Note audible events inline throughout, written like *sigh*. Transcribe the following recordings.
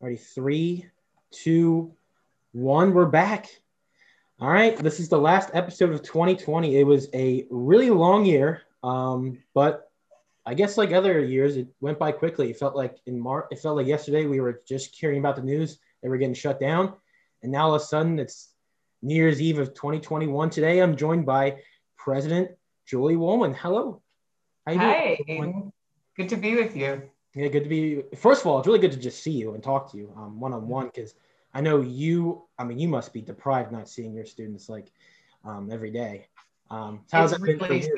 Already three, two, one. We're back. All right. This is the last episode of 2020. It was a really long year, um, but I guess like other years, it went by quickly. It felt like in March. It felt like yesterday we were just hearing about the news they were getting shut down, and now all of a sudden it's New Year's Eve of 2021. Today I'm joined by President Julie Wollman. Hello. Hi. Doing? Good to be with you. Yeah, good to be. First of all, it's really good to just see you and talk to you one on one because I know you. I mean, you must be deprived not seeing your students like um, every day. Um, how's it been for you?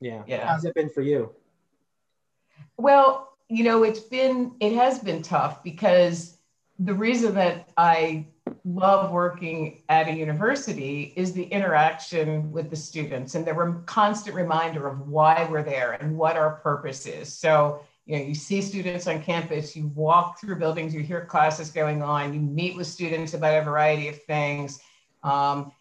Yeah. Yeah. How's it been for you? Well, you know, it's been it has been tough because the reason that I love working at a university is the interaction with the students and the constant reminder of why we're there and what our purpose is. So you know, you see students on campus, you walk through buildings, you hear classes going on, you meet with students about a variety of things. Um,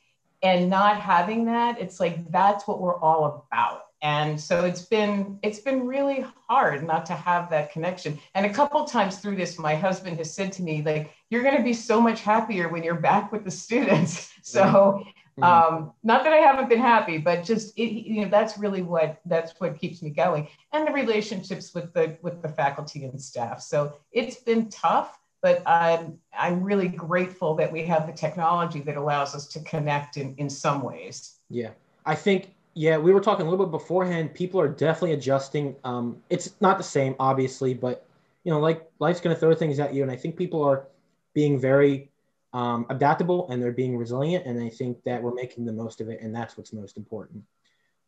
and not having that, it's like that's what we're all about. And so it's been it's been really hard not to have that connection. And a couple times through this, my husband has said to me, like, you're gonna be so much happier when you're back with the students. *laughs* So Mm-hmm. Um, not that I haven't been happy, but just it, you know that's really what that's what keeps me going, and the relationships with the with the faculty and staff. So it's been tough, but I'm I'm really grateful that we have the technology that allows us to connect in in some ways. Yeah, I think yeah we were talking a little bit beforehand. People are definitely adjusting. Um, it's not the same, obviously, but you know, like life's going to throw things at you, and I think people are being very um, adaptable and they're being resilient. And I think that we're making the most of it. And that's what's most important.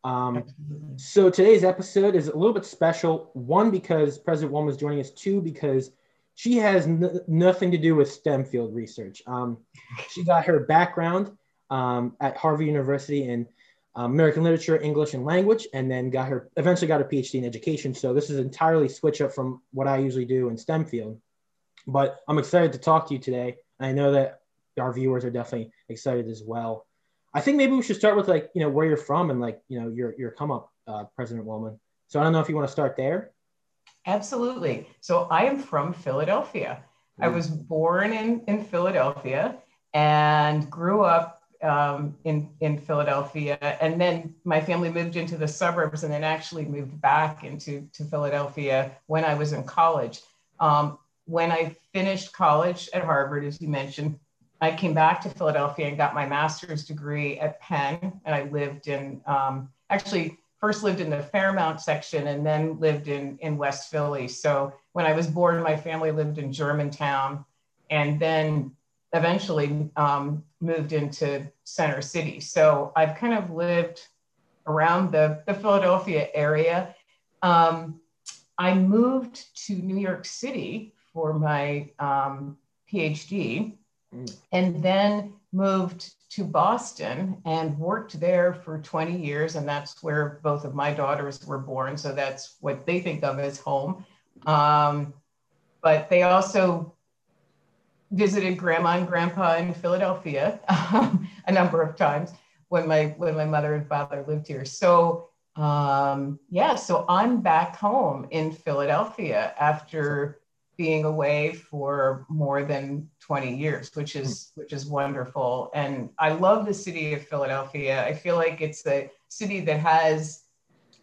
Um, so today's episode is a little bit special. One, because President Wollman is joining us. Two, because she has n- nothing to do with STEM field research. Um, she got her background um, at Harvard University in um, American literature, English, and language, and then got her eventually got her PhD in education. So this is entirely switch up from what I usually do in STEM field. But I'm excited to talk to you today I know that our viewers are definitely excited as well. I think maybe we should start with like you know where you're from and like you know your your come up, uh, President Wollman. So I don't know if you want to start there. Absolutely. So I am from Philadelphia. Mm. I was born in in Philadelphia and grew up um, in in Philadelphia, and then my family moved into the suburbs, and then actually moved back into to Philadelphia when I was in college. Um, when I finished college at Harvard, as you mentioned, I came back to Philadelphia and got my master's degree at Penn. And I lived in, um, actually, first lived in the Fairmount section and then lived in, in West Philly. So when I was born, my family lived in Germantown and then eventually um, moved into Center City. So I've kind of lived around the, the Philadelphia area. Um, I moved to New York City for my um, PhD, and then moved to Boston and worked there for 20 years. And that's where both of my daughters were born. So that's what they think of as home. Um, but they also visited grandma and grandpa in Philadelphia *laughs* a number of times when my when my mother and father lived here. So um, yeah, so I'm back home in Philadelphia after being away for more than 20 years which is which is wonderful. And i love the city of philadelphia. I feel like it's a city that has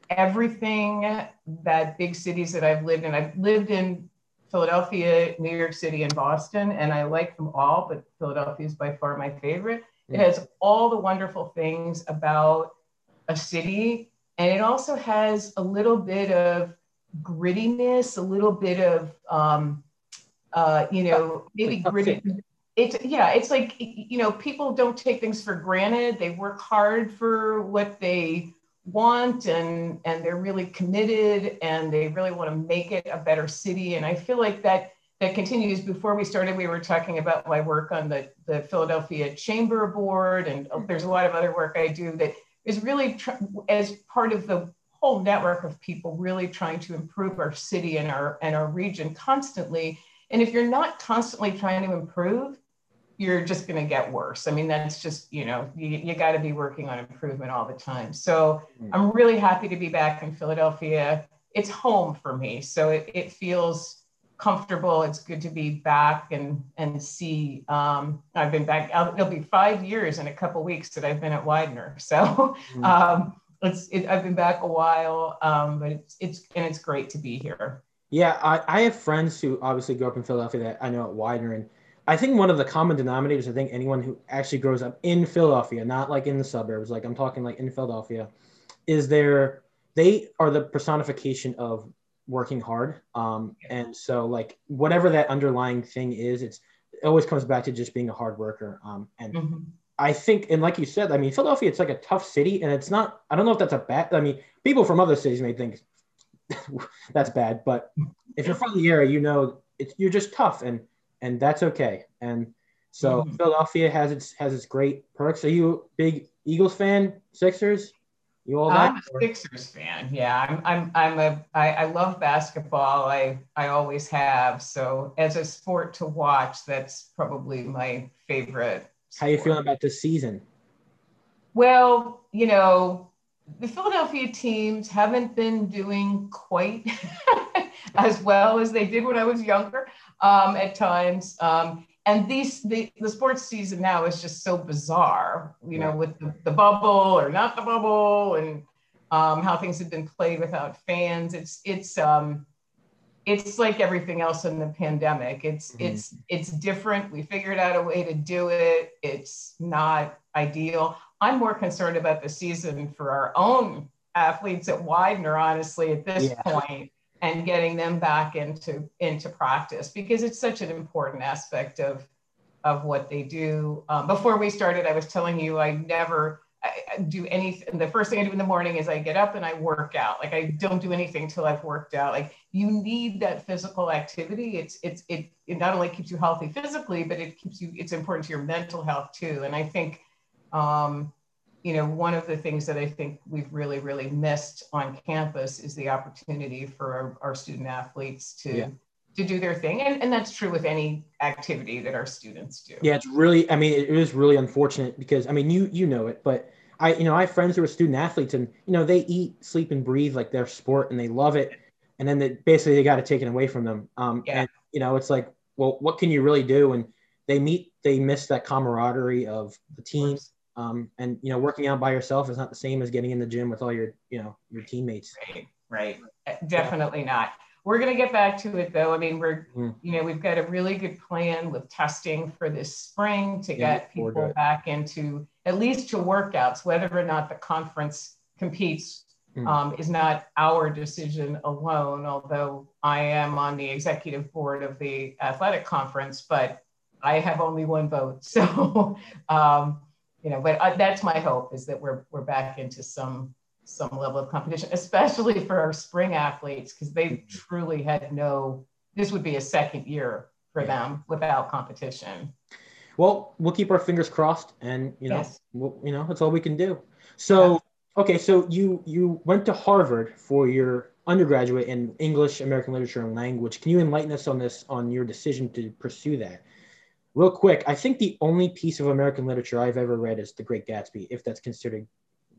everything that big cities that i've lived in. I've lived in philadelphia new york city and boston and i like them all but philadelphia is by far my favorite. It has all the wonderful things about a city and it also has a little bit of grittiness, a little bit of, um, uh, you know, maybe gritty. It's yeah, it's like you know, people don't take things for granted. They work hard for what they want, and and they're really committed, and they really want to make it a better city. And I feel like that that continues. Before we started, we were talking about my work on the the Philadelphia Chamber Board, and there's a lot of other work I do that is really tr- as part of the whole network of people really trying to improve our city and our and our region constantly. And if you're not constantly trying to improve, you're just going to get worse. I mean, that's just, you know, you, you got to be working on improvement all the time. So mm-hmm. I'm really happy to be back in Philadelphia. It's home for me. So it, it feels comfortable. It's good to be back and and see. Um, I've been back. It'll be five years in a couple weeks that I've been at Widener. So mm-hmm. um, it's it, I've been back a while, um, but it's it's and it's great to be here. Yeah, I, I have friends who obviously grew up in Philadelphia that I know at Widener, and I think one of the common denominators. I think anyone who actually grows up in Philadelphia, not like in the suburbs, like I'm talking like in Philadelphia, is there they are the personification of working hard. Um, and so like whatever that underlying thing is, it's it always comes back to just being a hard worker. Um, and mm-hmm. I think, and like you said, I mean, Philadelphia, it's like a tough city, and it's not. I don't know if that's a bad. I mean, people from other cities may think *laughs* that's bad, but if you're from the area, you know it's you're just tough, and and that's okay. And so mm-hmm. Philadelphia has its has its great perks. Are you a big Eagles fan? Sixers? You all that? I'm a Sixers fan. Yeah, I'm. I'm. I'm a. I, I love basketball. I. I always have. So as a sport to watch, that's probably my favorite. How you feeling about this season? Well, you know, the Philadelphia teams haven't been doing quite *laughs* as well as they did when I was younger. Um, at times, um, and these the, the sports season now is just so bizarre you know with the, the bubble or not the bubble and um, how things have been played without fans it's it's um it's like everything else in the pandemic it's mm-hmm. it's it's different we figured out a way to do it it's not ideal i'm more concerned about the season for our own athletes at widener honestly at this yeah. point and getting them back into into practice because it's such an important aspect of of what they do. Um, before we started, I was telling you I never I do anything. The first thing I do in the morning is I get up and I work out. Like I don't do anything till I've worked out. Like you need that physical activity. It's it's it, it not only keeps you healthy physically, but it keeps you. It's important to your mental health too. And I think um, you know, one of the things that I think we've really, really missed on campus is the opportunity for our, our student athletes to yeah. To do their thing, and, and that's true with any activity that our students do. Yeah, it's really, I mean, it is really unfortunate because I mean, you you know it, but I, you know, I have friends who are student athletes, and you know, they eat, sleep, and breathe like their sport, and they love it, and then they, basically they got it taken away from them. Um, yeah. and you know, it's like, well, what can you really do? And they meet, they miss that camaraderie of the team. Um, and you know, working out by yourself is not the same as getting in the gym with all your, you know, your teammates. Right, right. Definitely yeah. not. We're going to get back to it though. I mean, we're, mm. you know, we've got a really good plan with testing for this spring to yeah, get people back into at least to workouts, whether or not the conference competes mm. um, is not our decision alone, although I am on the executive board of the athletic conference, but I have only one vote. *laughs* So, um, you know, but I, that's my hope is that we're we're back into some some level of competition, especially for our spring athletes, because they mm-hmm. truly had no. This would be a second year for them without competition. Well, we'll keep our fingers crossed, and you know, yes. we'll, you know, that's all we can do. So, okay, so you you went to Harvard for your undergraduate in English, American literature, and language. Can you enlighten us on this on your decision to pursue that? real quick, I think the only piece of American literature I've ever read is The Great Gatsby, if that's considered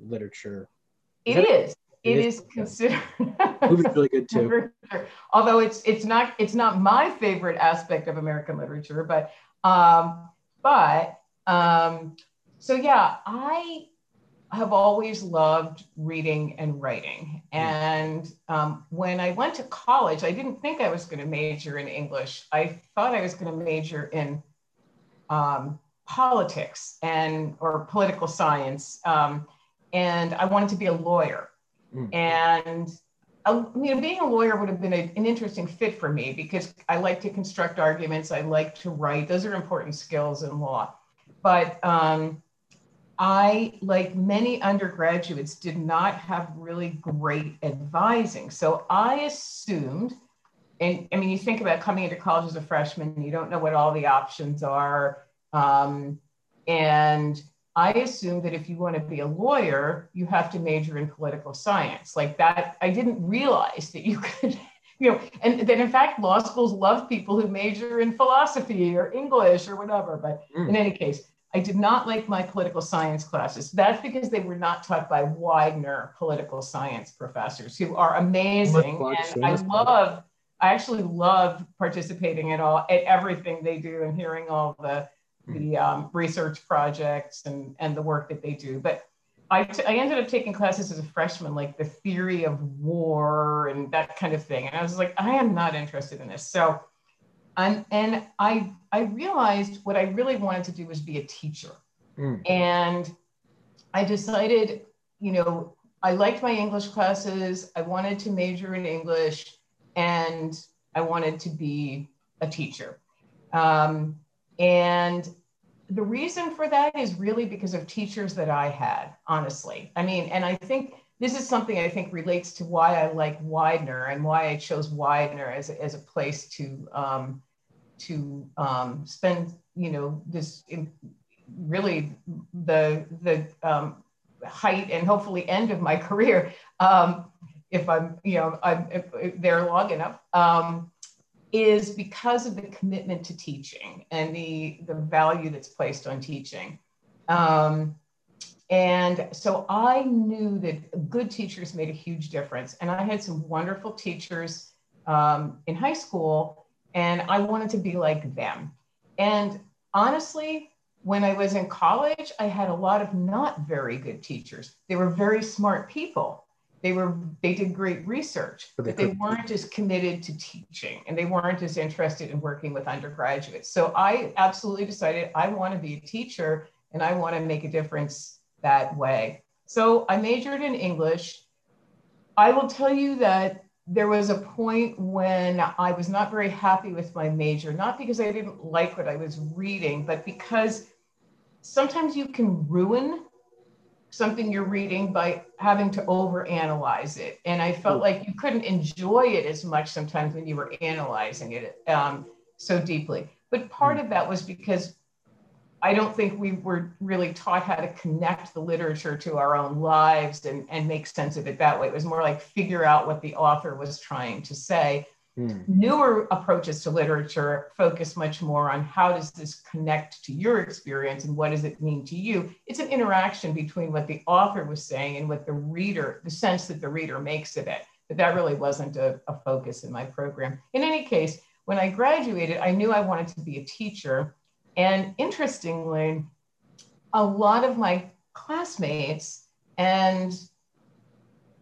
literature. It is. It, it is, is considered. *laughs* movie's really good too. *laughs* Although it's it's not it's not my favorite aspect of American literature, but um, but um, so yeah, I have always loved reading and writing. Hmm. And um, when I went to college, I didn't think I was going to major in English. I thought I was going to major in um, politics and or political science, um, and I wanted to be a lawyer. Mm. And uh, you know, being a lawyer would have been a, an interesting fit for me because I like to construct arguments. I like to write. Those are important skills in law. But um, I, like many undergraduates, did not have really great advising. So I assumed and I mean, you think about coming into college as a freshman, you don't know what all the options are. Um, and I assume that if you want to be a lawyer, you have to major in political science. Like that, I didn't realize that you *laughs* could, you know, and that in fact, law schools love people who major in philosophy or English or whatever. But mm. in any case, I did not like my political science classes. That's because they were not taught by Widener political science professors who are amazing. And I love I actually love participating at all at everything they do and hearing all the the um, research projects and and the work that they do. But I, t- I ended up taking classes as a freshman, like the theory of war and that kind of thing. And I was like, I am not interested in this. So, and, and I, I realized what I really wanted to do was be a teacher. Mm. And I decided, you know, I liked my English classes. I wanted to major in English and I wanted to be a teacher. Um, and the reason for that is really because of teachers that I had, honestly. I mean, and I think this is something I think relates to why I like Widener and why I chose Widener as a, as a place to um, to um, spend, you know, this really the the um, height and hopefully end of my *laughs* career um, if I'm, you know, I'm there long enough. Um, is because of the commitment to teaching and the, the value that's placed on teaching. Um, and so I knew that good teachers made a huge difference. And I had some wonderful teachers um, in high school, and I wanted to be like them. And honestly, when I was in college, I had a lot of not very good teachers. They were very smart people, they were they did great research but they, but they weren't as committed to teaching and they weren't as interested in working with undergraduates. So i absolutely decided i want to be a teacher and i want to make a difference that way. So i majored in english. I will tell you that there was a point when i was not very happy with my major not because i didn't like what i was reading but because sometimes you can ruin something you're reading by having to overanalyze it. And I felt like you couldn't enjoy it as much sometimes when you were analyzing it um, so deeply. But part of that was because I don't think we were really taught how to connect the literature to our own lives and, and make sense of it that way. It was more like figure out what the author was trying to say Mm. Newer approaches to literature focus much more on how does this connect to your experience and what does it mean to you? It's an interaction between what the author was saying and what the reader, the sense that the reader makes of it. But that really wasn't a, a focus in my program. In any case, when I graduated, I knew I wanted to be a teacher. And interestingly, a lot of my classmates and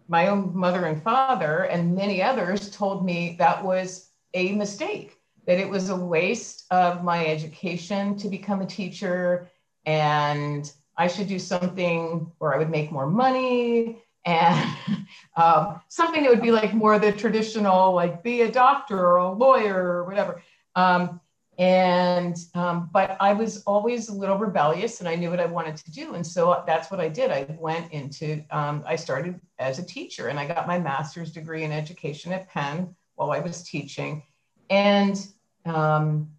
my own mother and father and many others told me that was a mistake, that it was a waste of my education to become a teacher and I should do something where I would make more money and *laughs* um, something that would be like more the traditional, like be a doctor or a lawyer or whatever. Um, and um, but i was always a little rebellious and i knew what i wanted to do. And so that's what i did. I went into um, i started as a teacher and i got my master's degree in education at penn while i was teaching. And um,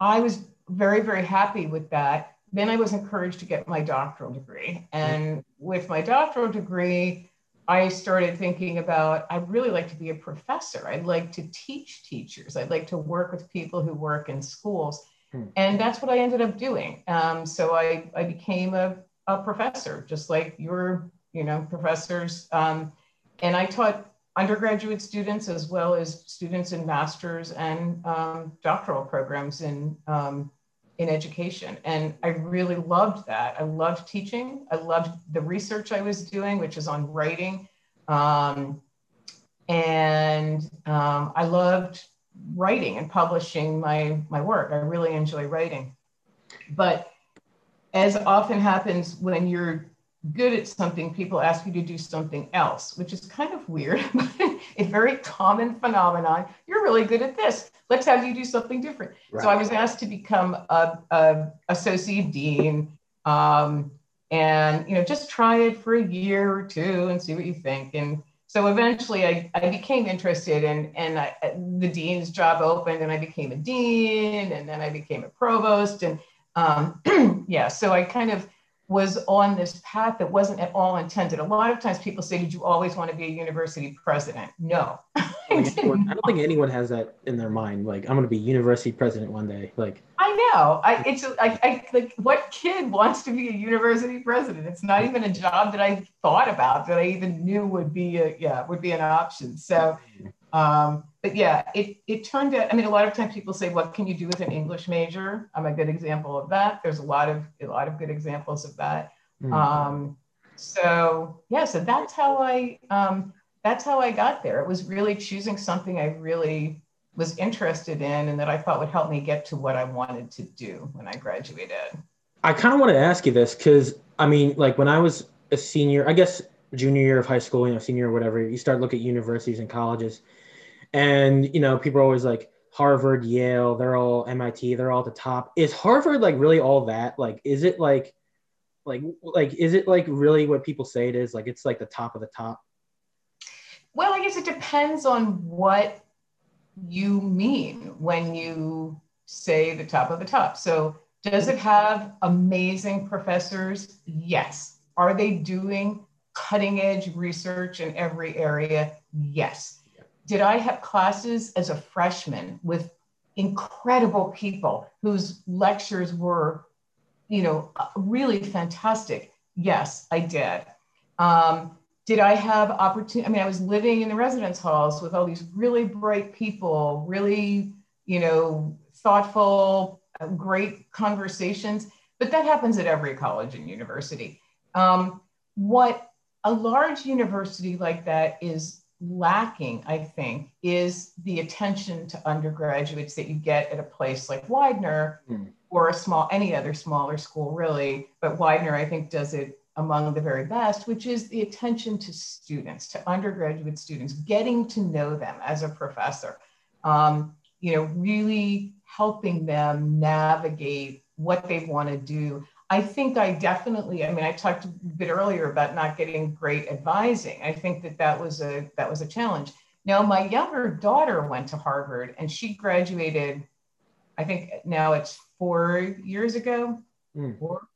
i was very very happy with that. Then i was encouraged to get my doctoral degree. And with my doctoral degree I started thinking about I'd really like to be a professor. I'd like to teach teachers. I'd like to work with people who work in schools. Hmm. And that's what I ended up doing. Um, so I, I became a, a professor, just like your, you know, professors. Um, and I taught undergraduate students as well as students in master's and um, doctoral programs in um, in education. And I really loved that. I loved teaching. I loved the research I was doing, which is on writing. Um, and um, I loved writing and publishing my, my work. I really enjoy writing. But as often happens when you're good at something, people ask you to do something else, which is kind of weird, *laughs* but a very common phenomenon. You're really good at this. Let's have you do something different. Right. So I was asked to become a, a associate dean, um, and you know just try it for a year or two and see what you think. And so eventually, I, I became interested, and and I, the dean's job opened, and I became a dean, and then I became a provost, and um, *clears throat* yeah. So I kind of was on this path that wasn't at all intended. A lot of times people say, Did you always want to be a university president? No. I, I don't think anyone has that in their mind. Like, I'm going to be university president one day. Like, I know. I, it's I, I, like, what kid wants to be a university president? It's not even a job that I thought about that I even knew would be a, yeah, would be an option. So, um, but yeah, it, it turned out, I mean, a lot of times people say, what can you do with an English major? I'm a good example of that. There's a lot of, a lot of good examples of that. Mm-hmm. Um, so yeah, so that's how I, um, that's how I got there. It was really choosing something I really was interested in and that I thought would help me get to what I wanted to do when I graduated. I kind of want to ask you this because I mean, like when I was a senior, I guess junior year of high school, you know, senior or whatever, you start look at universities and colleges, and you know, people are always like Harvard, Yale, they're all MIT, they're all at the top. Is Harvard like really all that? Like, is it like, like, like, is it like really what people say it is? Like, it's like the top of the top. Well, I guess it depends on what you mean when you say the top of the top. So, does it have amazing professors? Yes. Are they doing cutting edge research in every area? Yes. Did I have classes as a freshman with incredible people whose lectures were, you know, really fantastic? Yes, I did. Um, did I have opportunity? I mean, I was living in the residence halls with all these really bright people, really, you know, thoughtful, great conversations. But that happens at every college and university. Um, what a large university like that is lacking, I think, is the attention to undergraduates that you get at a place like Widener mm. or a small, any other smaller school, really. But Widener, I think, does it among the very best, which is the attention to students, to undergraduate students, getting to know them as a professor, um, you know, really helping them navigate what they want to do. I think I definitely, I mean, I talked a bit earlier about not getting great advising. I think that that was a, that was a challenge. Now, my younger daughter went to Harvard and she graduated, I think now it's four years ago, mm. four,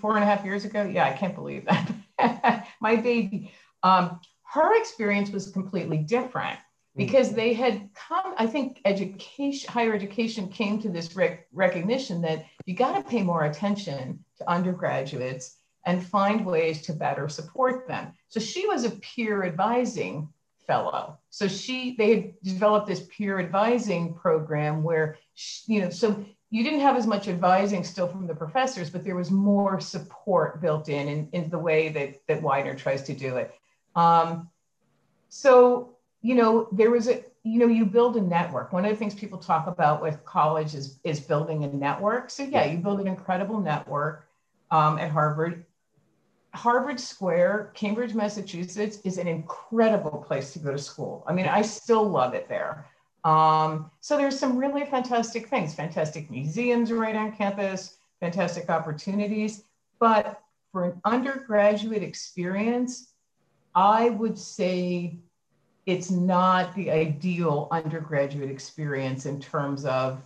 four and a half years ago. Yeah, I can't believe that. *laughs* My baby. Um, her experience was completely different because mm-hmm. they had come, I think education, higher education came to this rec- recognition that you got to pay more attention to undergraduates and find ways to better support them. So she was a peer advising fellow. So she, they had developed this peer advising program where, she, you know, so you didn't have as much advising still from the professors, but there was more support built in in, in the way that, that Widener tries to do it. Um, so, you know, there was a, you know, you build a network. One of the things people talk about with college is, is building a network. So yeah, you build an incredible network um, at Harvard. Harvard Square, Cambridge, Massachusetts is an incredible place to go to school. I mean, I still love it there. Um, so there's some really fantastic things, fantastic museums right on campus, fantastic opportunities. But for an undergraduate experience, I would say it's not the ideal undergraduate experience in terms of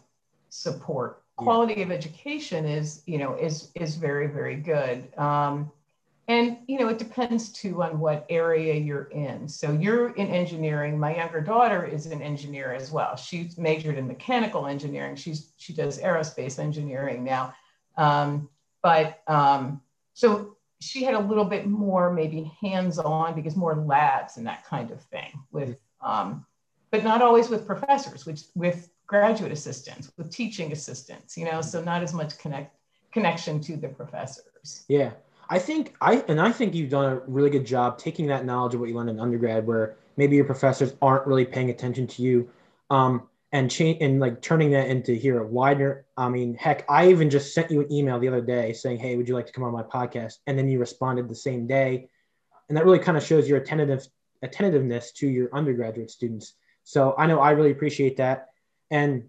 support. Quality of education is, you know, is is very very good. Um, and you know, it depends too on what area you're in. So you're in engineering. My younger daughter is an engineer as well. She's majored in mechanical engineering. She's she does aerospace engineering now. Um, but um, so she had a little bit more maybe hands-on because more labs and that kind of thing with um, but not always with professors, which with graduate assistants, with teaching assistants, you know, so not as much connect connection to the professors. Yeah. I think I and I think you've done a really good job taking that knowledge of what you learned in undergrad, where maybe your professors aren't really paying attention to you, um, and change and like turning that into here a wider. I mean, heck, I even just sent you an email the other day saying, "Hey, would you like to come on my podcast?" And then you responded the same day, and that really kind of shows your attentive attentiveness to your undergraduate students. So I know I really appreciate that, and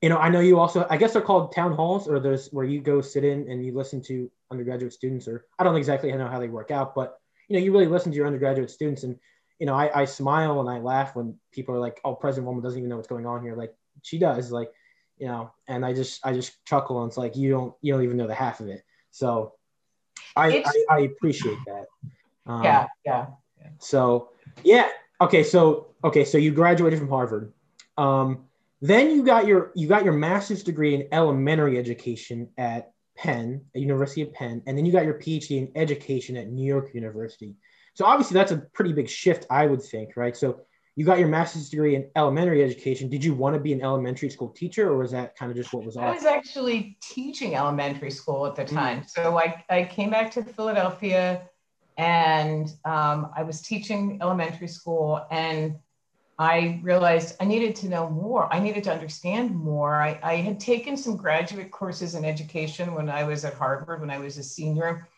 you know, I know you also. I guess they're called town halls, or those where you go sit in and you listen to undergraduate students, or I don't exactly know how they work out, but you know, you really listen to your undergraduate students, and you know, I, I smile and I laugh when people are like, "Oh, President Wollman doesn't even know what's going on here." Like she does, like you know, and I just I just chuckle and it's like you don't you don't even know the half of it. So I I, I, appreciate that. Um, yeah, yeah. So yeah, okay, so okay, so you graduated from Harvard. Um, then you got your you got your master's degree in elementary education at Penn, at University of Penn, and then you got your PhD in education at New York University. So obviously that's a pretty big shift, I would think, right? So you got your master's degree in elementary education. Did you want to be an elementary school teacher, or was that kind of just what was? I was actually teaching elementary school at the mm. time. Mm. So I, I came back to Philadelphia, and um, I was teaching elementary school, and I realized I needed to know more. I needed to understand more. I, I had taken some graduate courses in education when I was at Harvard, when I was a senior,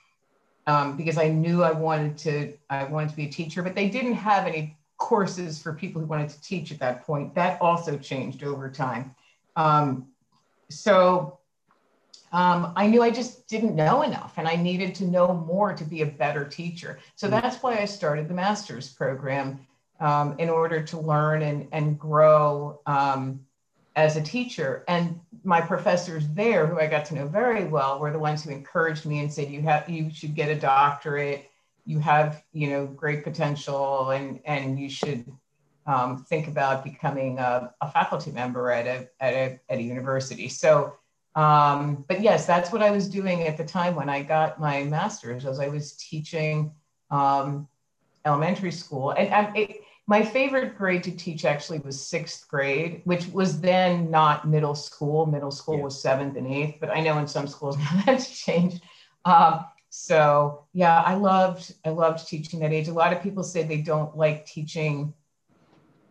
um, because I knew I wanted to I wanted to be a teacher, but they didn't have any courses for people who wanted to teach at that point. That also changed over time. Um, so um, I knew I just didn't know enough and I needed to know more to be a better teacher. So that's why I started the master's program um, in order to learn and, and grow um, as a teacher. And my professors there, who I got to know very well, were the ones who encouraged me and said, you have, you should get a doctorate. You have you know great potential and and you should um, think about becoming a, a, faculty member at a, at a, at a university. So um, but yes that's what i was doing at the time when i got my master's as i was teaching um, elementary school. And, and it, my favorite grade to teach actually was sixth grade which was then not middle school middle school yeah. was seventh and eighth but i know in some schools *laughs* that's changed um, so yeah, I loved I loved teaching that age. A lot of people say they don't like teaching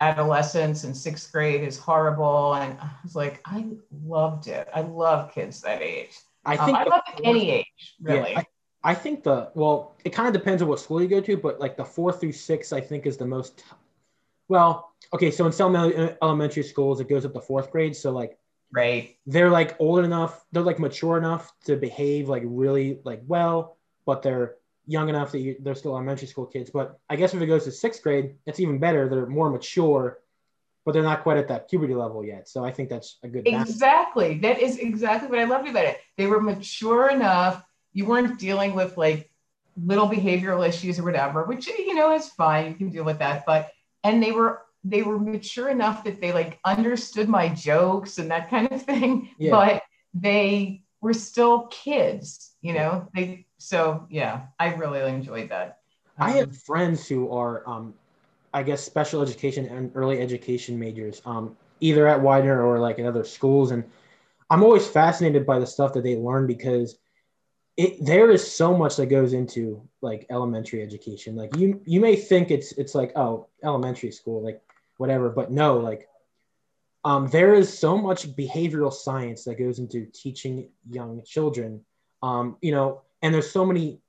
adolescence and sixth grade is horrible. And I was like, I loved it. I love kids that age. I um, think um, I love any age, really. Yeah, I, I, think the well, it kind of depends on what school you go to, but like the four through six, I think is the most well, okay, so in some uh, elementary schools it goes up to fourth grade. So like Right. They're like old enough, they're like mature enough to behave like really like well, but they're young enough that you, they're still elementary school kids. But I guess if it goes to sixth grade, it's even better. They're more mature, but they're not quite at that puberty level yet. So I think that's a good. Exactly. That is exactly what I loved about it. They were mature enough. You weren't dealing with like little behavioral issues or whatever, which you know is fine. You can deal with that. But and they were they were mature enough that they like understood my jokes and that kind of thing *laughs* yeah. but they were still kids you know they so yeah i really enjoyed that i have friends who are um i guess special education and early education majors um either at widener or like in other schools and i'm always fascinated by the stuff that they learn because it, there is so much that goes into like elementary education like you you may think it's it's like oh elementary school like whatever. But no, like um, there is so much behavioral science that goes into teaching young children. Um, you know, and there's so many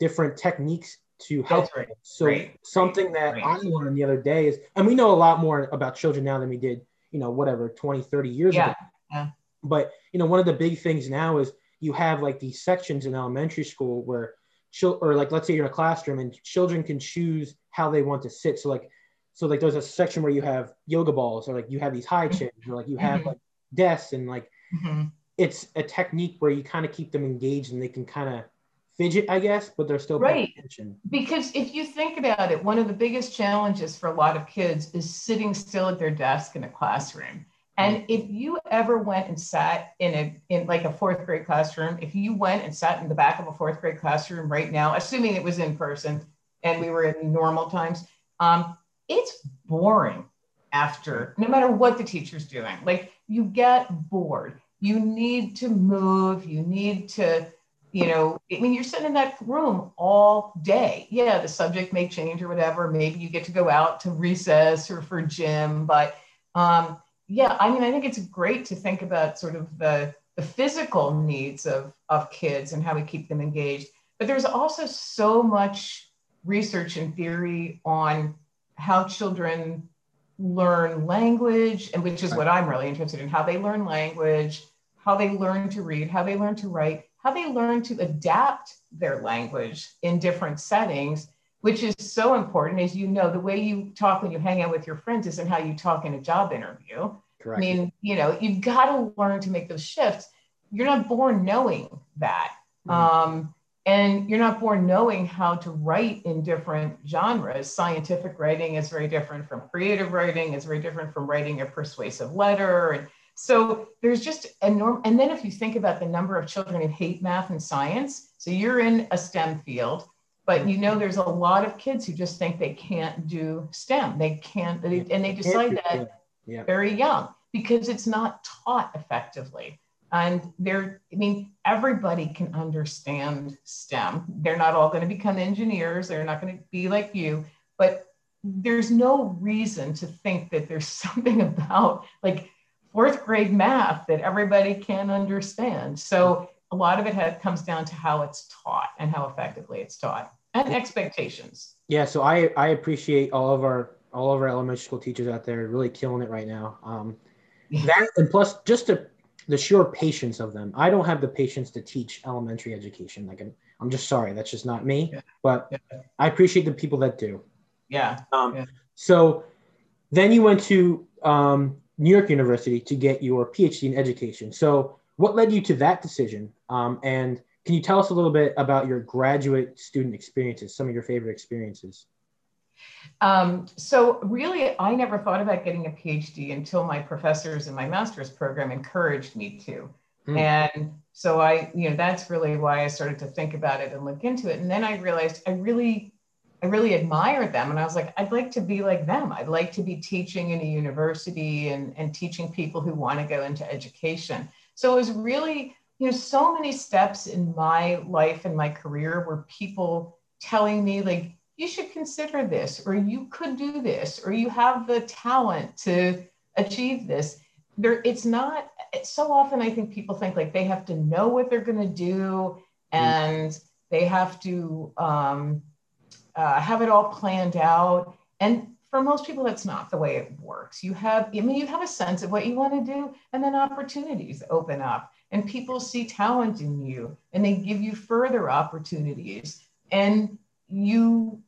different techniques to help. Right. So right. something that right. I learned the other day is, and we know a lot more about children now than we did, you know, whatever, 20, 30 years yeah. ago. Yeah. But, you know, one of the big things now is you have like these sections in elementary school where, children or like, let's say you're in a classroom and children can choose how they want to sit. So like so like there's a section where you have yoga balls or like you have these high chairs or like you have mm-hmm. like desks and like mm-hmm. it's a technique where you kind of keep them engaged and they can kind of fidget i guess but they're still right because if you think about it one of the biggest challenges for a lot of kids is sitting still at their desk in a classroom and mm-hmm. if you ever went and sat in a in like a fourth grade classroom if you went and sat in the back of a fourth grade classroom right now assuming it was in person and we were in normal times um, it's boring after no matter what the teacher's doing. Like you get bored. You need to move. You need to you know i mean you're sitting in that room all day. Yeah the subject may change or whatever. Maybe you get to go out to recess or for gym but um, yeah i mean i think it's great to think about sort of the the physical needs of of kids and how we keep them engaged. But there's also so much research and theory on how children learn language, and which is what I'm really interested in how they learn language, how they learn to read, how they learn to write, how they learn to adapt their language in different settings, which is so important. As you know, the way you talk when you hang out with your friends isn't how you talk in a job interview. Correct. I mean, you know, you've got to learn to make those shifts. You're not born knowing that. Mm-hmm. Um, and you're not born knowing how to write in different genres. Scientific writing is very different from creative writing, it's very different from writing a persuasive letter. And so there's just a norm. And then if you think about the number of children who hate math and science, so you're in a STEM field, but you know there's a lot of kids who just think they can't do STEM. They can't, and they decide that yeah. very young because it's not taught effectively. And they're, I mean, everybody can understand STEM. They're not all going to become engineers. They're not going to be like you, but there's no reason to think that there's *laughs* something about like fourth grade math that everybody can understand. So a lot of it has, comes down to how it's taught and how effectively it's taught and expectations. Yeah. So I, I appreciate all of our, all of our elementary school teachers out there really killing it right now. Um, that and plus just to the sheer patience of them. I don't have the patience to teach elementary education. Like I'm, I'm just sorry, that's just not me. Yeah. But yeah. I appreciate the people that do. Yeah. Um, yeah. So then you went to um, New York University to get your PhD in education. So what led you to that decision? Um, and can you tell us a little bit about your graduate student experiences, some of your favorite experiences? Um, so really, I never thought about getting a PhD until my professors in my master's program encouraged me to. Mm. And so I, you know, that's really why I started to think about it and look into it. And then I realized I really, I really admired them. And I was like, I'd like to be like them. I'd like to be teaching in a university and, and teaching people who want to go into education. So it was really, you know, so many steps in my life and my career were people telling me like, you should consider this, or you could do this, or you have the talent to achieve this. There, it's not so often I think people think like they have to know what they're going to do and mm. they have to um, uh, have it all planned out. And for most people, that's not the way it works. You have, I mean, you have a sense of what you want to do, and then opportunities open up, and people see talent in you, and they give you further opportunities. And you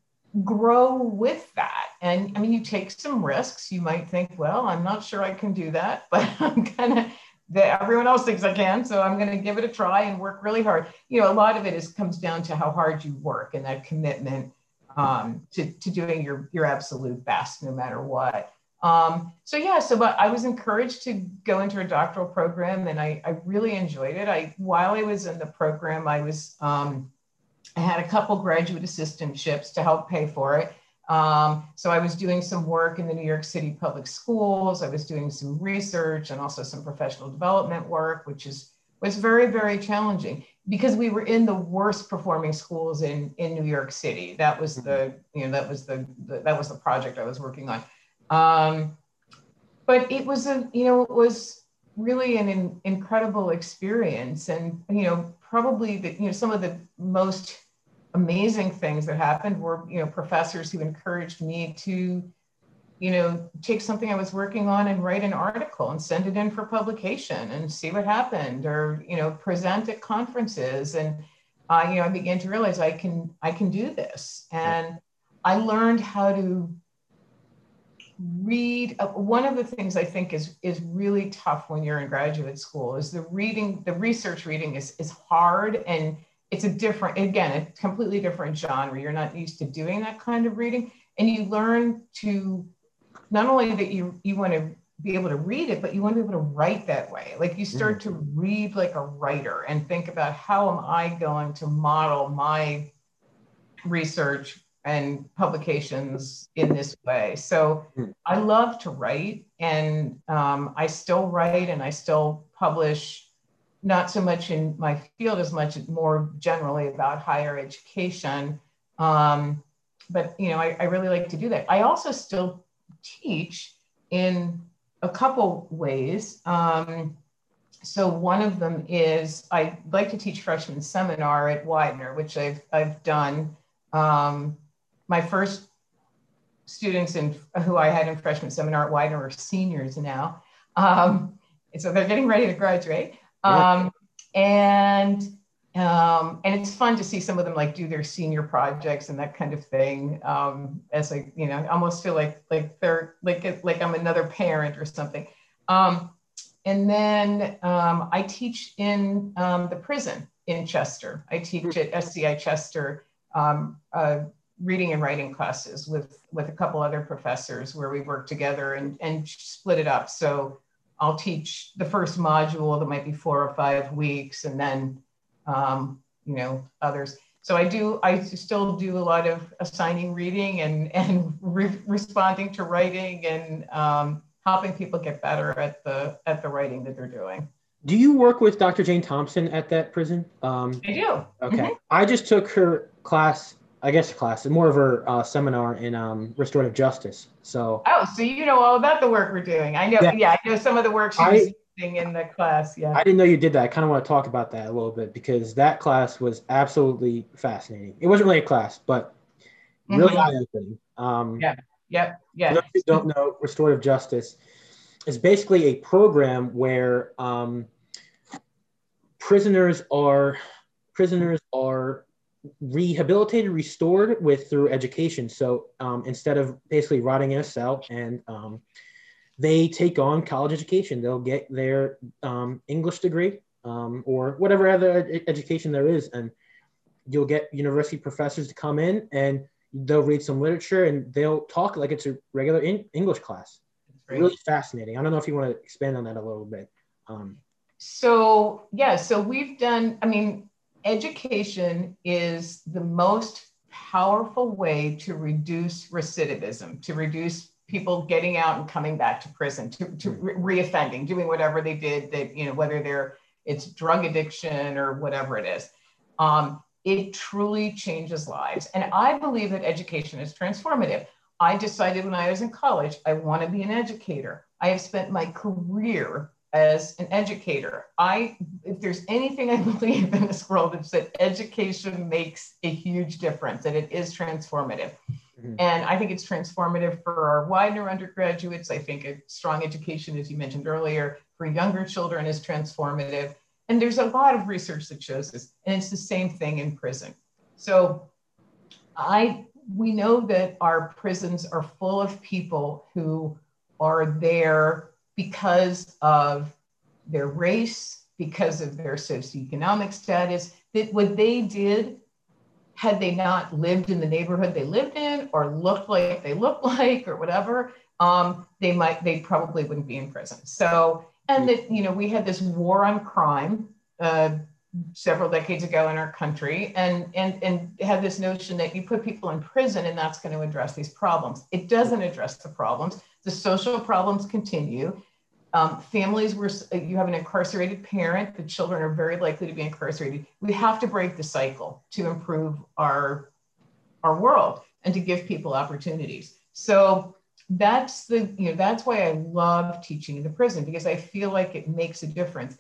grow with that. And I mean, you take some risks. You might think, well, I'm not sure I can do that, *laughs* but I'm gonna everyone else thinks I can, so I'm to give it a try and work really hard. You know, a lot of it is comes down to how hard you work and that commitment um, to, to doing your your absolute best, no matter what. Um, so yeah, so but I was encouraged to go into a doctoral program, and I, I really enjoyed it. I while I was in the program, I was um, I had a couple graduate assistantships to help pay for it. Um, so I was doing some work in the New York City public schools. I was doing some research and also some professional development work, which is was very, very challenging because we were in the worst performing schools in, in New York City. That was the, you know, that was the, the that was the project I was working on. Um, but it was a, you know, it was really an in, incredible experience. And, you know, probably the, you know, some of the most amazing things that happened were, you know, professors who encouraged me to, you know, take something I was working on and write an article and send it in for publication and see what happened, or you know, present at conferences. And uh, you know, I began to realize I can I can do this, and I learned how to read uh, one of the things i think is is really tough when you're in graduate school is the reading the research reading is is hard and it's a different, again, a completely different genre. You're not used to doing that kind of reading. And you learn to not only that you, you want to be able to read it, but you want to be able to write that way. Like you start mm-hmm. to read like a writer and think about how am I going to model my research and publications in this way. So mm. I love to write and um, I still write and I still publish not so much in my field as much more generally about higher education. Um, but you know, I, I, really like to do that. I also still teach in a couple ways. Um, so one of them is I like to teach freshman seminar at Widener, which I've I've done. Um, my first students in who I had in freshman seminar at Widener are seniors now, um, so they're getting ready to graduate. Um, and um, and it's fun to see some of them like do their senior projects and that kind of thing. Um, as like you know, I almost feel like like they're like like I'm another parent or something. Um, and then um, I teach in um, the prison in Chester. I teach at SCI Chester um, uh, reading and writing classes with with a couple other professors where we work together and and split it up. So I'll teach the first module that might be four or five weeks, and then um, you know others. so I do, I still do a lot of assigning reading and, and re- responding to writing and um, helping people get better at the, at the writing that they're doing. Do you work with Dr. Jane Thompson at that prison? Um, I do. Okay. Mm-hmm. I just took her class, I guess a class, more of her uh, seminar in um, restorative justice. So. Oh, so you know all about the work we're doing. I know. Yeah, yeah I know some of the work she was in the class. Yeah. I didn't know you did that. I kind of want to talk about that a little bit because that class was absolutely fascinating. It wasn't really a class, but really mm-hmm. eye opening. Um, yeah. Yep. Yeah. For you don't know, restorative justice is basically a program where um, prisoners are prisoners are rehabilitated, restored with through education. So um, instead of basically rotting in a cell and um, they take on college education. They'll get their um, English degree um, or whatever other ed- education there is, and you'll get university professors to come in and they'll read some literature and they'll talk like it's a regular in- English class. Really fascinating. I don't know if you want to expand on that a little bit. Um, so yeah, so we've done. I mean, education is the most powerful way to reduce recidivism, to reduce people getting out and coming back to prison to, to reoffending doing whatever they did that you know whether they're it's drug addiction or whatever it is. Um, it truly changes lives. And i believe that education is transformative. I decided when i was in college i want to be an educator. I have spent my career as an educator i if there's anything i believe in this world it's that education makes a huge difference and it is transformative Mm-hmm. And I think it's transformative for our Widener undergraduates. I think a strong education, as you mentioned earlier, for younger children is transformative. And there's a lot of research that shows this. And it's the same thing in prison. So I we know that our prisons are full of people who are there because of their race, because of their socioeconomic status, that what they did had they not lived in the neighborhood they lived in or looked like they looked *laughs* like or whatever, um, they might, they probably wouldn't be in prison. So, and that, you know, we had this war on crime uh, several decades ago in our country and, and, and had this notion that you put people in prison and that's going to address these problems. It doesn't address the problems. The social problems continue. Um, families where you have an incarcerated parent, the children are very likely to be incarcerated. We have to break the cycle to improve our, our world and to give people opportunities. So that's the, you know, that's why I love teaching in the prison because I feel like it makes a difference.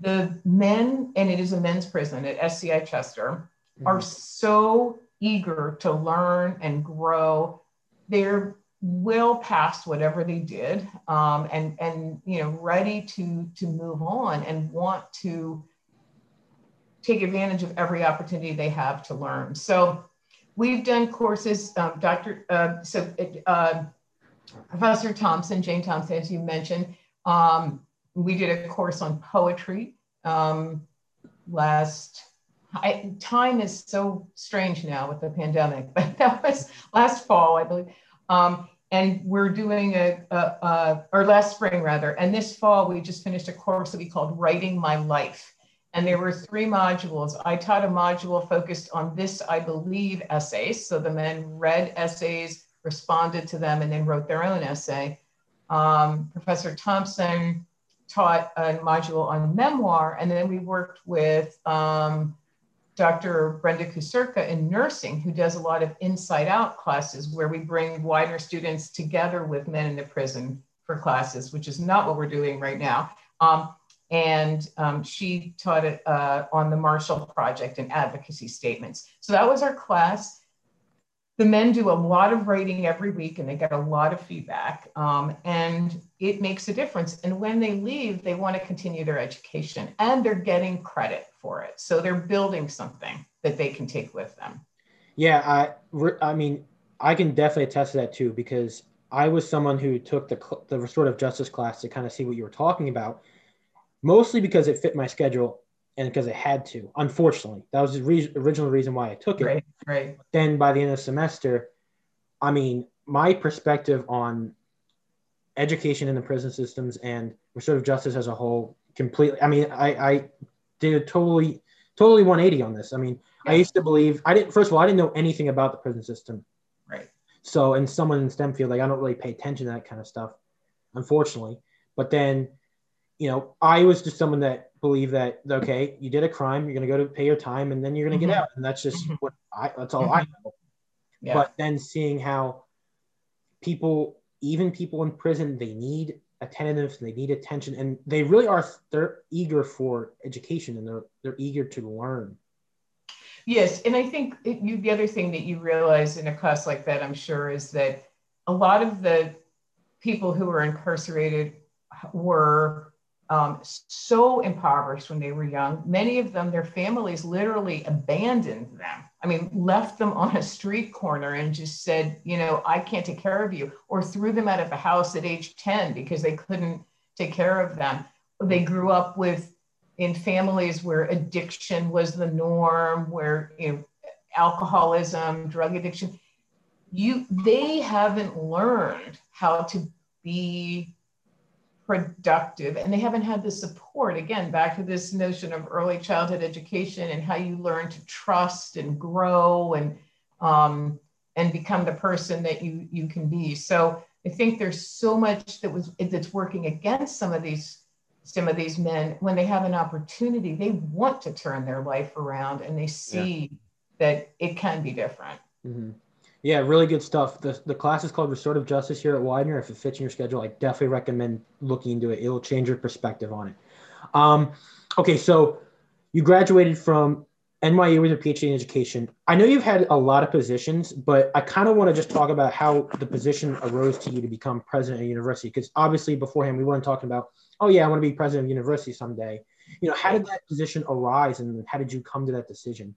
The men, and it is a men's prison at SCI Chester, mm-hmm. are so eager to learn and grow. They're well past whatever they did um, and and you know ready to to move on and want to take advantage of every opportunity they have to learn so we've done courses um, dr uh, so uh, professor thompson jane thompson as you mentioned um, we did a course on poetry um, last I, time is so strange now with the pandemic *laughs* but that was last fall i believe um, and we're doing a, a, a, or last spring rather, and this fall we just finished a course that we called Writing My Life. And there were three modules. I taught a module focused on this, I believe, essays. So the men read essays, responded to them, and then wrote their own essay. Um, Professor Thompson taught a module on memoir, and then we worked with um, Dr. Brenda Kusurka in nursing, who does a lot of inside out classes where we bring Widener students together with men in the prison for classes, which is not what we're doing right now. Um, and um, she taught it uh, on the Marshall Project and advocacy statements. So that was our class. The men do a lot of writing every week and they get a lot of feedback, um, and it makes a difference. And when they leave, they want to continue their education and they're getting credit for it. So they're building something that they can take with them. Yeah, I, I mean, I can definitely attest to that too because I was someone who took the the restorative justice class to kind of see what you were talking about, mostly because it fit my schedule and because it had to. Unfortunately, that was the re- original reason why I took it. Right, right. Then by the end of the semester, I mean, my perspective on education in the prison systems and restorative justice as a whole completely. I mean, I, I did a totally, totally 180 on this. I mean, I used to believe I didn't. First of all, I didn't know anything about the prison system. Right. So, and someone in STEM field, like I don't really pay attention to that kind of stuff, unfortunately. But then, you know, I was just someone that believed that okay, you did a crime, you're gonna go to pay your time, and then you're gonna mm-hmm. get out, and that's just mm-hmm. what I. That's all mm-hmm. I know. Yeah. But then seeing how people, even people in prison, they need attentiveness, they need attention, and they really are. They're eager for education, and they're they're eager to learn. Yes, and I think it, you, the other thing that you realize in a class like that, I'm sure, is that a lot of the people who were incarcerated were um, so impoverished when they were young. Many of them, their families literally abandoned them. I mean, left them on a street corner and just said, you know, I can't take care of you, or threw them out of the house at age 10 because they couldn't take care of them. They grew up with in families where addiction was the norm, where you know, alcoholism, drug addiction, you they haven't learned how to be productive and they haven't had the support again back to this notion of early childhood education and how you learn to trust and grow and um, and become the person that you you can be so i think there's so much that was that's working against some of these some of these men, when they have an opportunity, they want to turn their life around and they see yeah. that it can be different. Mm-hmm. Yeah, really good stuff. The, the class is called Restorative Justice here at Widener. If it fits in your schedule, I definitely recommend looking into it. It'll change your perspective on it. Um, okay, so you graduated from NYU with a PhD in education. I know you've had a lot of positions, but I kind of want to just talk about how the position arose to you to become president of a university. Because obviously, beforehand, we weren't talking about oh yeah, I want to be president of university someday. You know, how did that position arise and how did you come to that decision?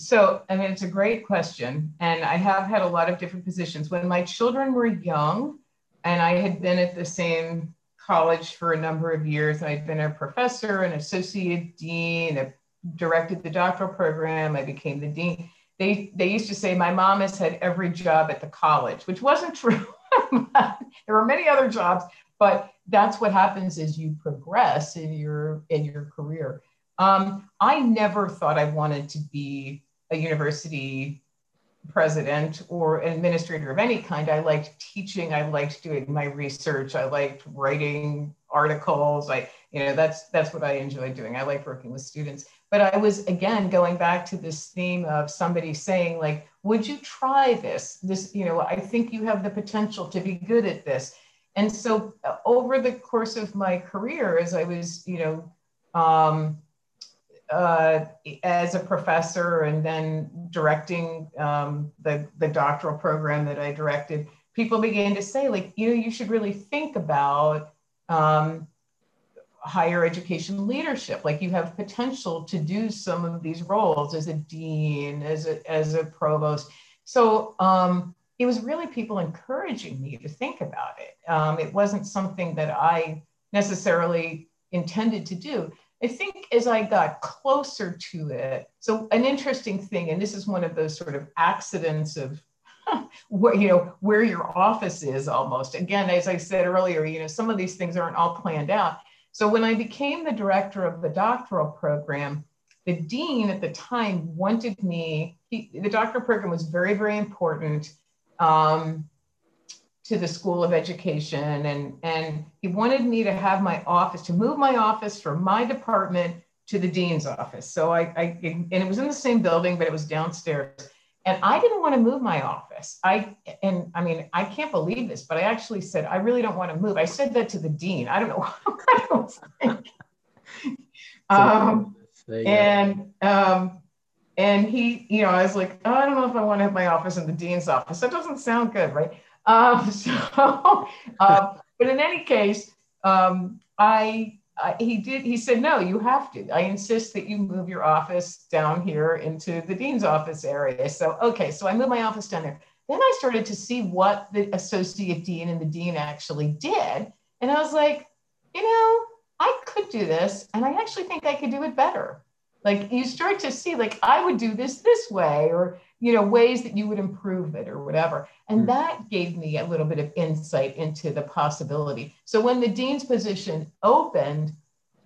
So, I mean, it's a great question. And I have had a lot of different positions. When my children were young, and I had been at the same college for a number of years, I'd been a professor, an associate dean, I directed the doctoral program, I became the dean. They, they used to say my mom has had every job at the college, which wasn't *laughs* true. there were many other jobs, but that's what happens as you progress in your in your career. Um, I never thought I wanted to be a university president or administrator of any kind. I liked teaching. I liked doing my research. I liked writing articles. I, you know, that's that's what I enjoyed doing. I like working with students. But I was again going back to this theme of somebody saying, like, would you try this? This, you know, I think you have the potential to be good at this. And so uh, over the course of my career, as I was, you know, um, uh, as a professor and then directing um, the, the doctoral program that I directed, people began to say, like, you know, you should really think about um, higher education leadership. Like, you have potential to do some of these roles as a dean, as a, as a provost. So, um, it was really people encouraging me to think about it. Um, it wasn't something that I necessarily intended to do. I think as I got closer to it, so an interesting thing, and this is one of those sort of accidents of *laughs* where you know where your office is almost. Again, as I said earlier, you know some of these things aren't all planned out. So when I became the director of the doctoral program, the dean at the time wanted me. He, the doctoral program was very very important um, to the School of Education. And, and he wanted me to have my office, to move my office from my department to the dean's office. So I, I and it was in the same building, but it was downstairs. And I didn't want to move my office. I and I mean, I can't believe this, but I actually said I really don't want to move. I said that to the dean. I don't know *laughs* what I was thinking. Um, and um, and he, you know, I was like, oh, I don't know if I want to have my office in the dean's office. That doesn't sound good, right? Um, *laughs* so, uh, but in any case, um, I, I, he did, he said, no, you have to. I insist that you move your office down here into the dean's office area. So, okay, so I moved my office down there. Then I started to see what the associate dean and the dean actually did. And I was like, you know, I could do this, and I actually think I could do it better like you start to see like i would do this this way or you know ways that you would improve it or whatever and mm. that gave me a little bit of insight into the possibility so when the dean's position opened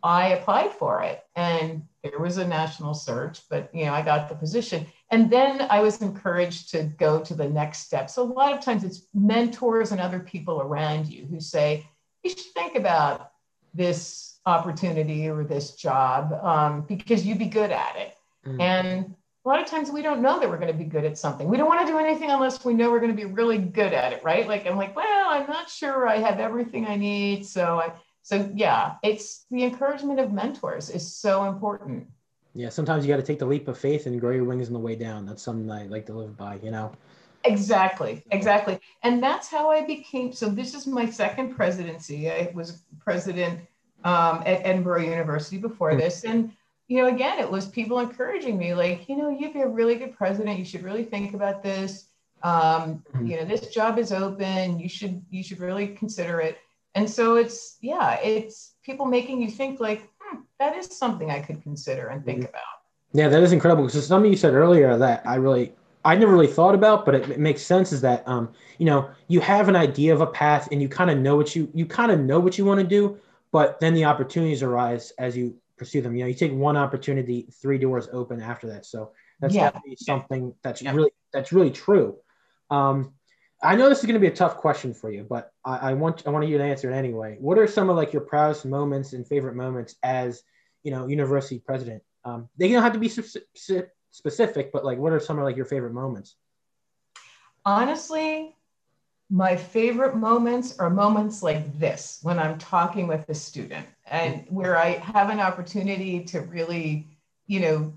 i applied for it and there was a national search, but you know, I got the position. And then I was encouraged to go to the next step. So a lot of times it's mentors and other people around you who say, you should think about this opportunity or this job um, because you'd be good at it. Mm. And a lot of times we don't know that we're going to be good at something. We don't want to do anything unless we know we're going to be really good at it, right? Like I'm like, well, I'm not sure I have everything I need. So I so yeah, it's the encouragement of mentors is so important. Yeah, sometimes you got to take the leap of faith and grow your wings on the way down. That's something I like to live by, you know. Exactly, exactly. And that's how I became. So this is my second presidency. I was president um, at Edinboro University before hmm. this, and you know, again, it was people encouraging me, like, you know, you'd be a really good president. You should really think about this. Um, mm-hmm. You know, this job is open. You should you should really consider it. And so it's yeah, it's people making you think like hmm, that is something I could consider and think mm-hmm. about. Yeah, that is incredible. Because something you said earlier that I really I never really thought about, but it, it makes sense is that um, you know, you have an idea of a path and you kind of know what you you kind of know what you want to do, but then the opportunities arise as you pursue them. You know, you take one opportunity, three doors open after that. So that's yeah. definitely something that's yeah. really that's really true. Um, I know this is going to be a tough question for you, but I, I, want I want you to answer it anyway. What are some of like your proudest moments and favorite moments as you know university president? Um, they don't have to be specific, but like what are some of like your favorite moments? Honestly, my favorite moments are moments like this when I'm talking with a student and where I have an opportunity to really, you know,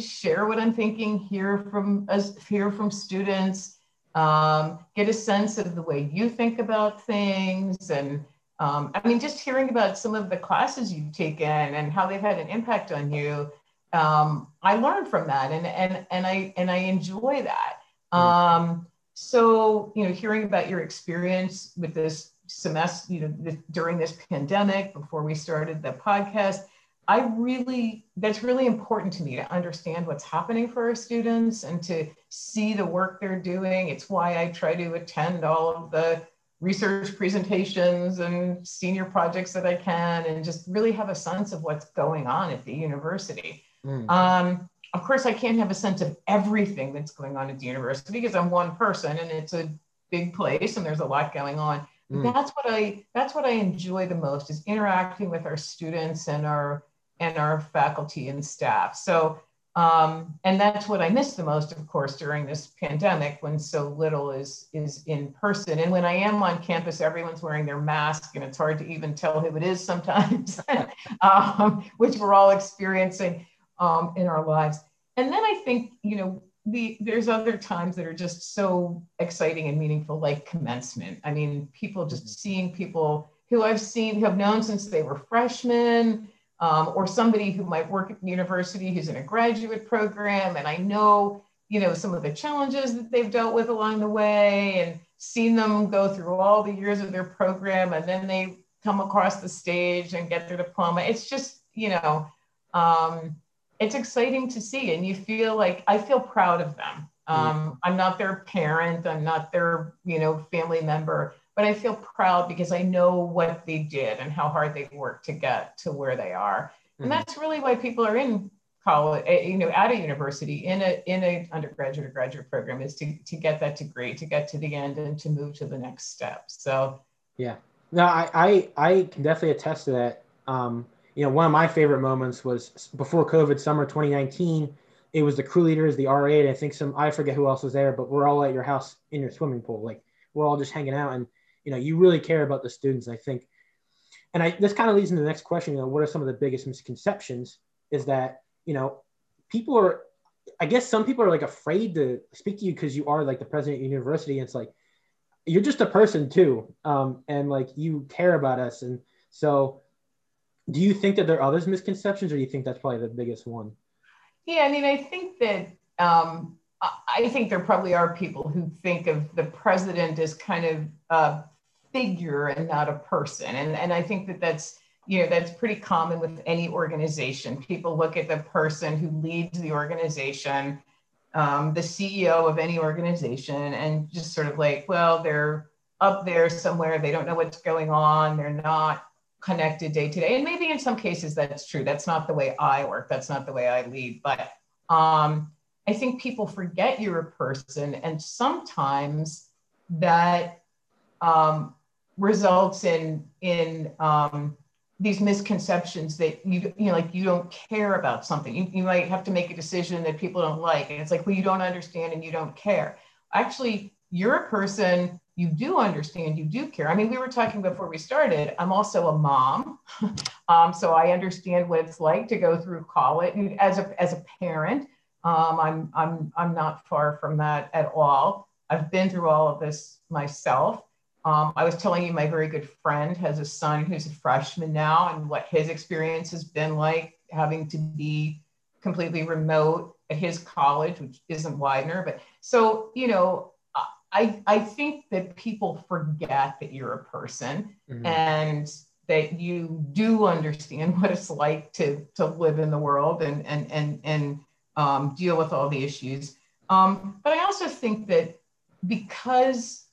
share what I'm thinking, hear from us, hear from students, um, get a sense of the way you think about things. And um, I mean, just hearing about some of the classes you've taken and how they've had an impact on you. Um, I learned from that and, and, and I, and I enjoy that. Mm. Um, so, you know, hearing about your experience with this semester, you know, this, during this pandemic, before we started the podcast, I really, that's really important to me to understand what's happening for our students and to see the work they're doing. It's why I try to attend all of the research presentations and senior projects that I can and just really have a sense of what's going on at the university. Mm. Um, of course, I can't have a sense of everything that's going on at the university because I'm one person and it's a big place and there's a lot going on. Mm. That's what I that's what I enjoy the most is interacting with our students and our and our faculty and staff. So um, and that's what I miss the most, of course, during this pandemic when so little is is in person. And when I am on campus, everyone's wearing their mask, and it's hard to even tell who it is sometimes, *laughs* um, which we're all experiencing um, in our lives. And then I think, you know, the, there's other times that are just so exciting and meaningful, like commencement. I mean, people just mm-hmm. seeing people who I've seen, who have known since they were freshmen, um, or somebody who might work at the university who's in a graduate program. And I know, you know, some of the challenges that they've dealt with along the way and seen them go through all the years of their program and then they come across the stage and get their diploma. It's just, you know, um, it's exciting to see and you feel like i feel proud of them. Um, i'm not their parent i'm not their you know family member but i feel proud because i know what they did and how hard they worked to get to where they are. Mm-hmm. and that's really why people are in college eh, you know at a university in a in a undergraduate or graduate program is to, to get that degree to get to the end and to move to the next step. So yeah. No i i, I can definitely attest to that. Um, you know, one of my favorite moments was before COVID, summer 2019. It was the crew leaders, the RA, and I think some I forget who else was there, but we're all at your house in your swimming pool. Like we're all just hanging out, and you know, you really care about the students. I think, and I this kind of leads into the next question. You know, what are some of the biggest misconceptions? Is that you know, people are, I guess some people are like afraid to speak to you because you are like the president of the university. And it's like you're just a person too, um, and like you care about us, and so do you think that there are others misconceptions or do you think that's probably the biggest one? Yeah i mean i think that um, i think there probably are people who think of the president as kind of a figure and not a person. And, and i think that that's you know that's pretty common with any organization. People look at the person who leads the organization um, the ceo of any organization and just sort of like well they're up there somewhere. They don't know what's going on. They're not connected day to day. And maybe in some cases that's true. That's not the way I work. That's not the way I lead. But um, I think people forget you're a person, and sometimes that um, results in in um, these misconceptions that you you know like you don't care about something. You, you might have to make a decision that people don't like, and it's like well you don't understand and you don't care. Actually, you're a person you do understand, you do care. I mean, we were talking before we started. I'm also a mom, *laughs* um, so I understand what it's like to go through college. And as a as a parent, um, I'm I'm I'm not far from that at all. I've been through all of this myself. Um, I was telling you, my very good friend has a son who's a freshman now, and what his experience has been like having to be completely remote at his college, which isn't Widener. But so, you know, I, I think that people forget that you're a person mm-hmm. and that you do understand *laughs* what it's like to, to live in the world and, and, and, and um, deal with all the issues. Um, but I also think that because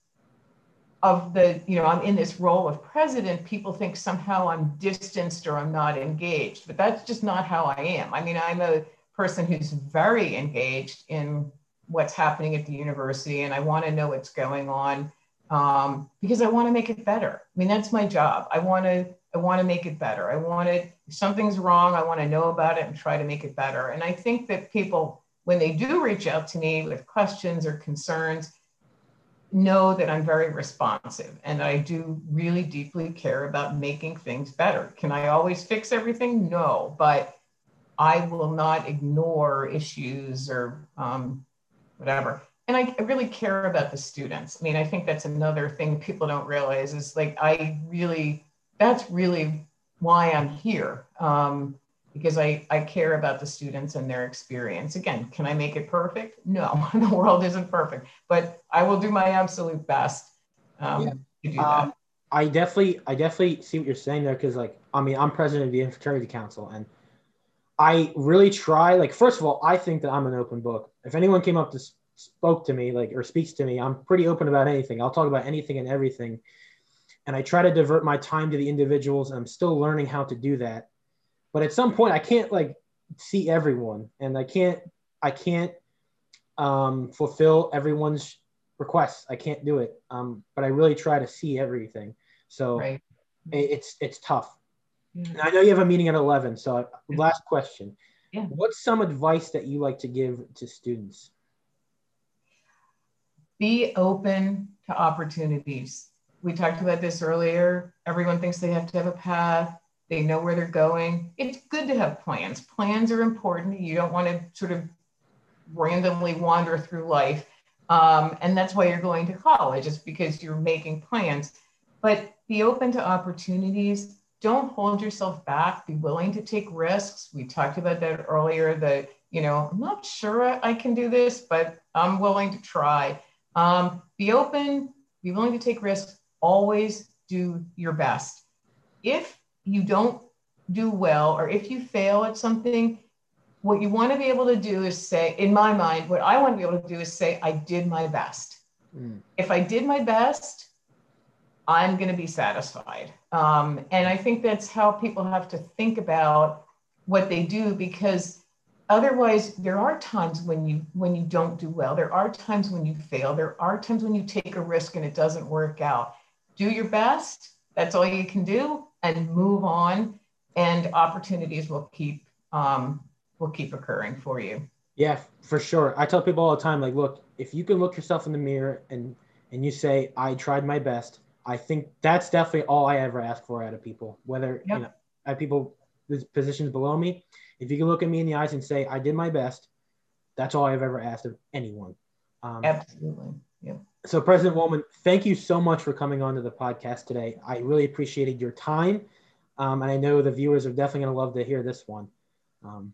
of the, you know, I'm in this role of president, people think somehow I'm distanced or I'm not engaged, but that's just not how I am. I mean, I'm a person who's very engaged in what's happening at the university and I want to know what's going on um, because I want to make it better. I mean, that's my job. I want to I want to make it better. I want it if something's wrong, I want to know about it and try to make it better. And I think that people when they do reach out to me with questions or concerns know that I'm very responsive and I do really deeply care about making things better. Can I always fix everything? No, but I will not ignore issues or um, whatever. And I, really care about the students. I mean, I think that's another thing people don't realize is like, I really, that's really why I'm here. Um, because I, I care about the students and their experience. Again, can I make it perfect? No, *laughs* the world isn't perfect, but I will do my absolute best um, yeah. to do um, that. I definitely, I definitely see what you're saying there. Cause like, I mean, I'm president of the Interfraternity Council and I really try. Like, first of all, I think that I'm an open book. If anyone came up to spoke to me, like or speaks to me, I'm pretty open about anything. I'll talk about anything and everything, and I try to divert my time to the individuals. I'm still learning how to do that. But at some point, I can't like see everyone, and I can't, I can't um, fulfill everyone's requests. I can't do it. Um, but I really try to see everything. So right. it's it's tough. And I know you have a meeting at 11. So, last question. Yeah. What's some advice that you like to give to students? Be open to opportunities. We talked about this earlier. Everyone thinks they have to have a path, they know where they're going. It's good to have plans. Plans are important. You don't want to sort of randomly wander through life. Um, and that's why you're going to college, is because you're making plans. But be open to opportunities don't hold yourself back. Be willing to take risks. We talked about that earlier that you know i'm not sure i can do this but i'm willing to try. Um, be open be willing to take risks. Always do your best. If you don't do well or if you fail at something what you want to be able to do is say in my mind what i want to be able to do is say i did my best. Mm. if i did my best I'm going to be satisfied. Um, and I think that's how people have to think about what they do because otherwise there are times when you when you don't do well. There are times when you fail. There are times when you take a risk and it doesn't work out. Do your best. That's all you can do and move on and opportunities will keep um, will keep occurring for you. Yeah for sure. I tell people all the time like look if you can look yourself in the mirror and and you say i tried my best I think that's definitely all I ever ask for out of people, whether yep. you know, at people positions below me. If you can look at me in the eyes and say, I did my best, that's all I've ever asked of anyone. Um, Absolutely. Yeah. So, President Wollman, thank you so much for coming on to the podcast today. I really appreciated your time. Um, and I know the viewers are definitely going to love to hear this one. Um,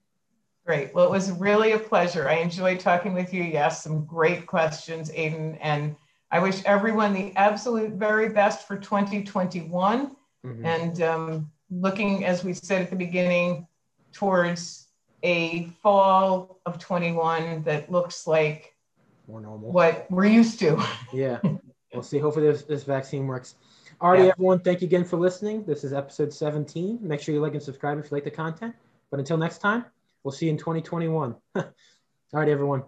great. Well, it was really a pleasure. I enjoyed talking with you. You asked some great questions, Aiden, and I wish everyone the absolute very best for 2021. Mm-hmm. And um, looking, as we said at the beginning, towards a fall of 21 that looks like more normal what we're used to. *laughs* yeah. *laughs* We'll see. Hopefully, this, this vaccine works. All All righty, Yeah. everyone. Thank you again for listening. This is episode 17. Make sure you like and subscribe if you like the content. But until next time, we'll see you in 2021. *laughs* All right, everyone.